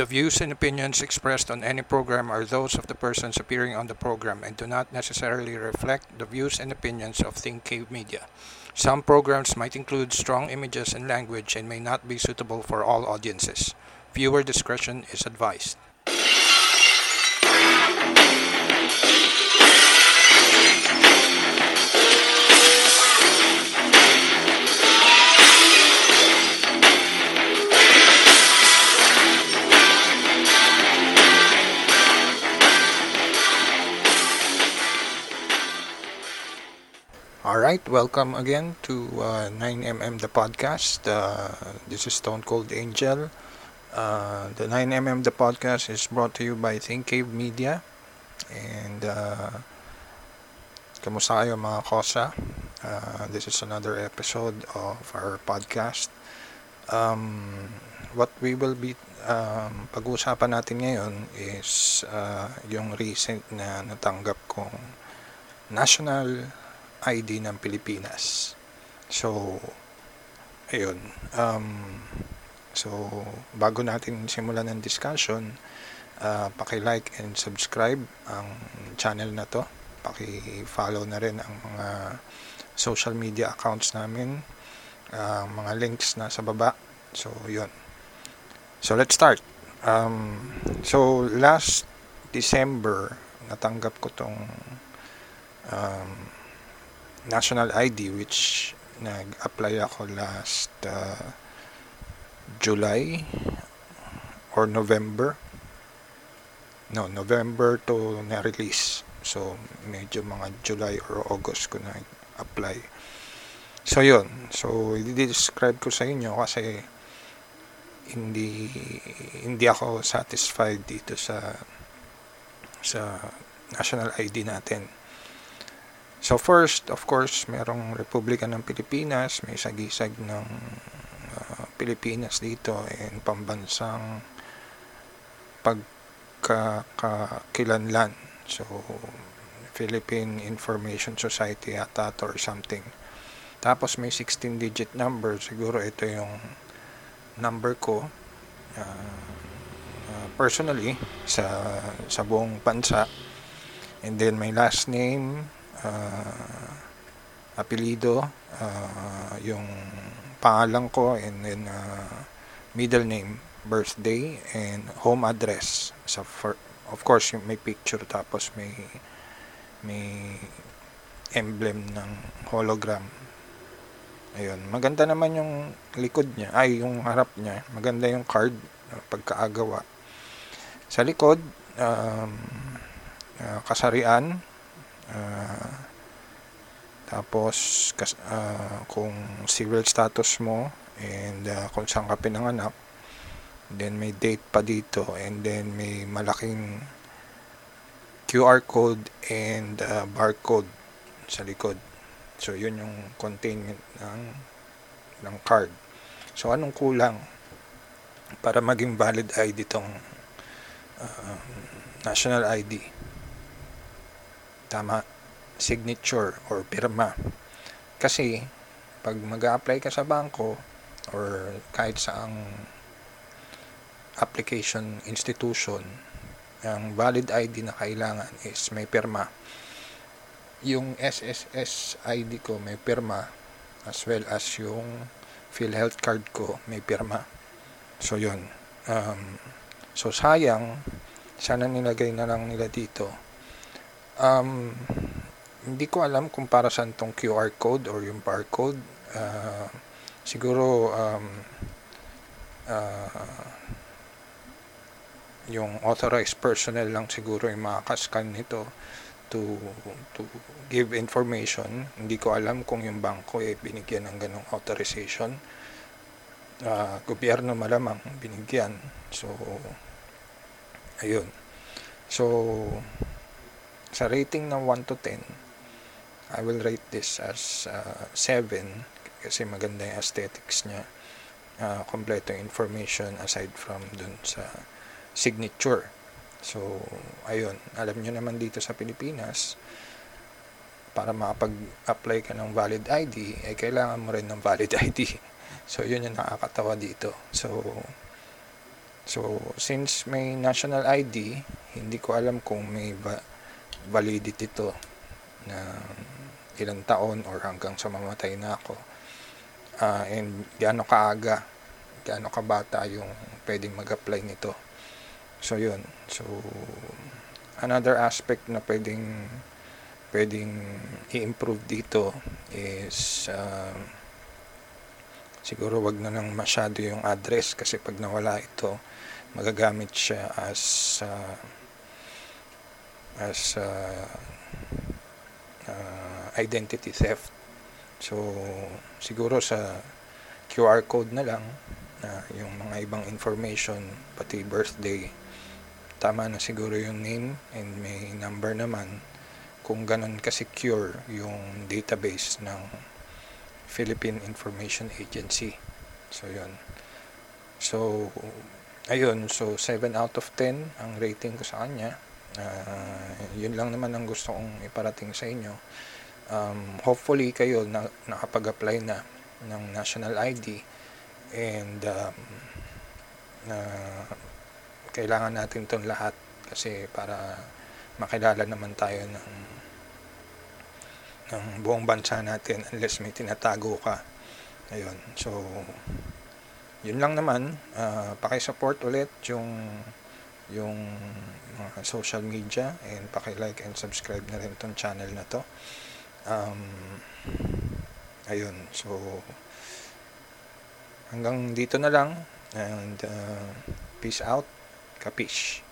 The views and opinions expressed on any program are those of the persons appearing on the program and do not necessarily reflect the views and opinions of Think Cave Media. Some programs might include strong images and language and may not be suitable for all audiences. Viewer discretion is advised. Alright, welcome again to uh, 9mm the podcast. Uh, this is Stone Cold Angel. Uh, the 9mm the podcast is brought to you by Think Cave Media. And uh, kamusta kayo mga kosa? Uh, this is another episode of our podcast. Um, what we will be um, pag-uusapan natin ngayon is uh, yung recent na natanggap kong national ID ng Pilipinas. So, ayun. Um, so, bago natin simulan ng discussion, uh, paki-like and subscribe ang channel na to. Paki-follow na rin ang mga social media accounts namin. Uh, mga links na sa baba. So, yun. So, let's start. Um, so, last December, natanggap ko tong um, national ID which nag-apply ako last uh, July or November. No November to na-release. So medyo mga July or August ko na apply so yun. So i-describe ko sa inyo kasi hindi hindi ako satisfied dito sa sa national ID natin So first, of course, merong Republika ng Pilipinas, may sagisag ng uh, Pilipinas dito and pambansang pagkakakilanlan. So Philippine Information Society yata or something. Tapos may 16 digit number, siguro ito yung number ko uh, uh, personally sa sa buong bansa. And then my last name uh, apelido, uh, yung pangalan ko, and then uh, middle name, birthday, and home address. So for, of course, may picture tapos may may emblem ng hologram. Ayun, maganda naman yung likod niya, ay yung harap niya. Maganda yung card pagkaagawa. Sa likod, um, uh, kasarian, Uh, tapos kas, uh, kung civil status mo and uh, kung saan ka pinanganak then may date pa dito and then may malaking QR code and uh, barcode sa likod. So yun yung containment ng ng card. So anong kulang para maging valid ID tong uh, national ID Tama. Signature or pirma. Kasi, pag mag apply ka sa bangko or kahit saang application institution, ang valid ID na kailangan is may pirma. Yung SSS ID ko may pirma as well as yung PhilHealth card ko may pirma. So, yun. Um, so, sayang, sana nilagay na lang nila dito Um, hindi ko alam kung para saan tong QR code or yung barcode. Uh, siguro um, uh, yung authorized personnel lang siguro yung makakascan nito to to give information. Hindi ko alam kung yung bangko ay eh, binigyan ng ganong authorization. Uh, gobyerno malamang binigyan. So, ayun. So, sa rating ng 1 to 10, I will rate this as uh, 7 kasi maganda yung aesthetics niya. Uh, kompleto yung information aside from dun sa signature. So, ayun. Alam nyo naman dito sa Pilipinas, para makapag-apply ka ng valid ID, eh kailangan mo rin ng valid ID. So, yun yung nakakatawa dito. So, So, since may national ID, hindi ko alam kung may va- validity to na ilang taon or hanggang sa mamatay na ako. Ah, and gaano kaaga, gaano kabata yung pwedeng mag-apply nito. So, yun. So, another aspect na pwedeng pwedeng i-improve dito is uh, siguro wag na lang masyado yung address kasi pag nawala ito magagamit siya as uh, as uh, uh, identity theft so siguro sa QR code na lang na yung mga ibang information pati birthday tama na siguro yung name and may number naman kung ganun ka-secure yung database ng Philippine Information Agency. So, yun. So, ayun. So, 7 out of 10 ang rating ko sa kanya. Uh, yun lang naman ang gusto kong iparating sa inyo. Um, hopefully, kayo na, nakapag-apply na ng national ID and um, na kailangan natin itong lahat kasi para makilala naman tayo ng ng buong bansa natin unless may tinatago ka. Ayun. So, yun lang naman. Uh, paki-support ulit yung yung mga social media and paki-like and subscribe na rin tong channel na to. Um, ayun. So, hanggang dito na lang and uh, peace out. Kapish.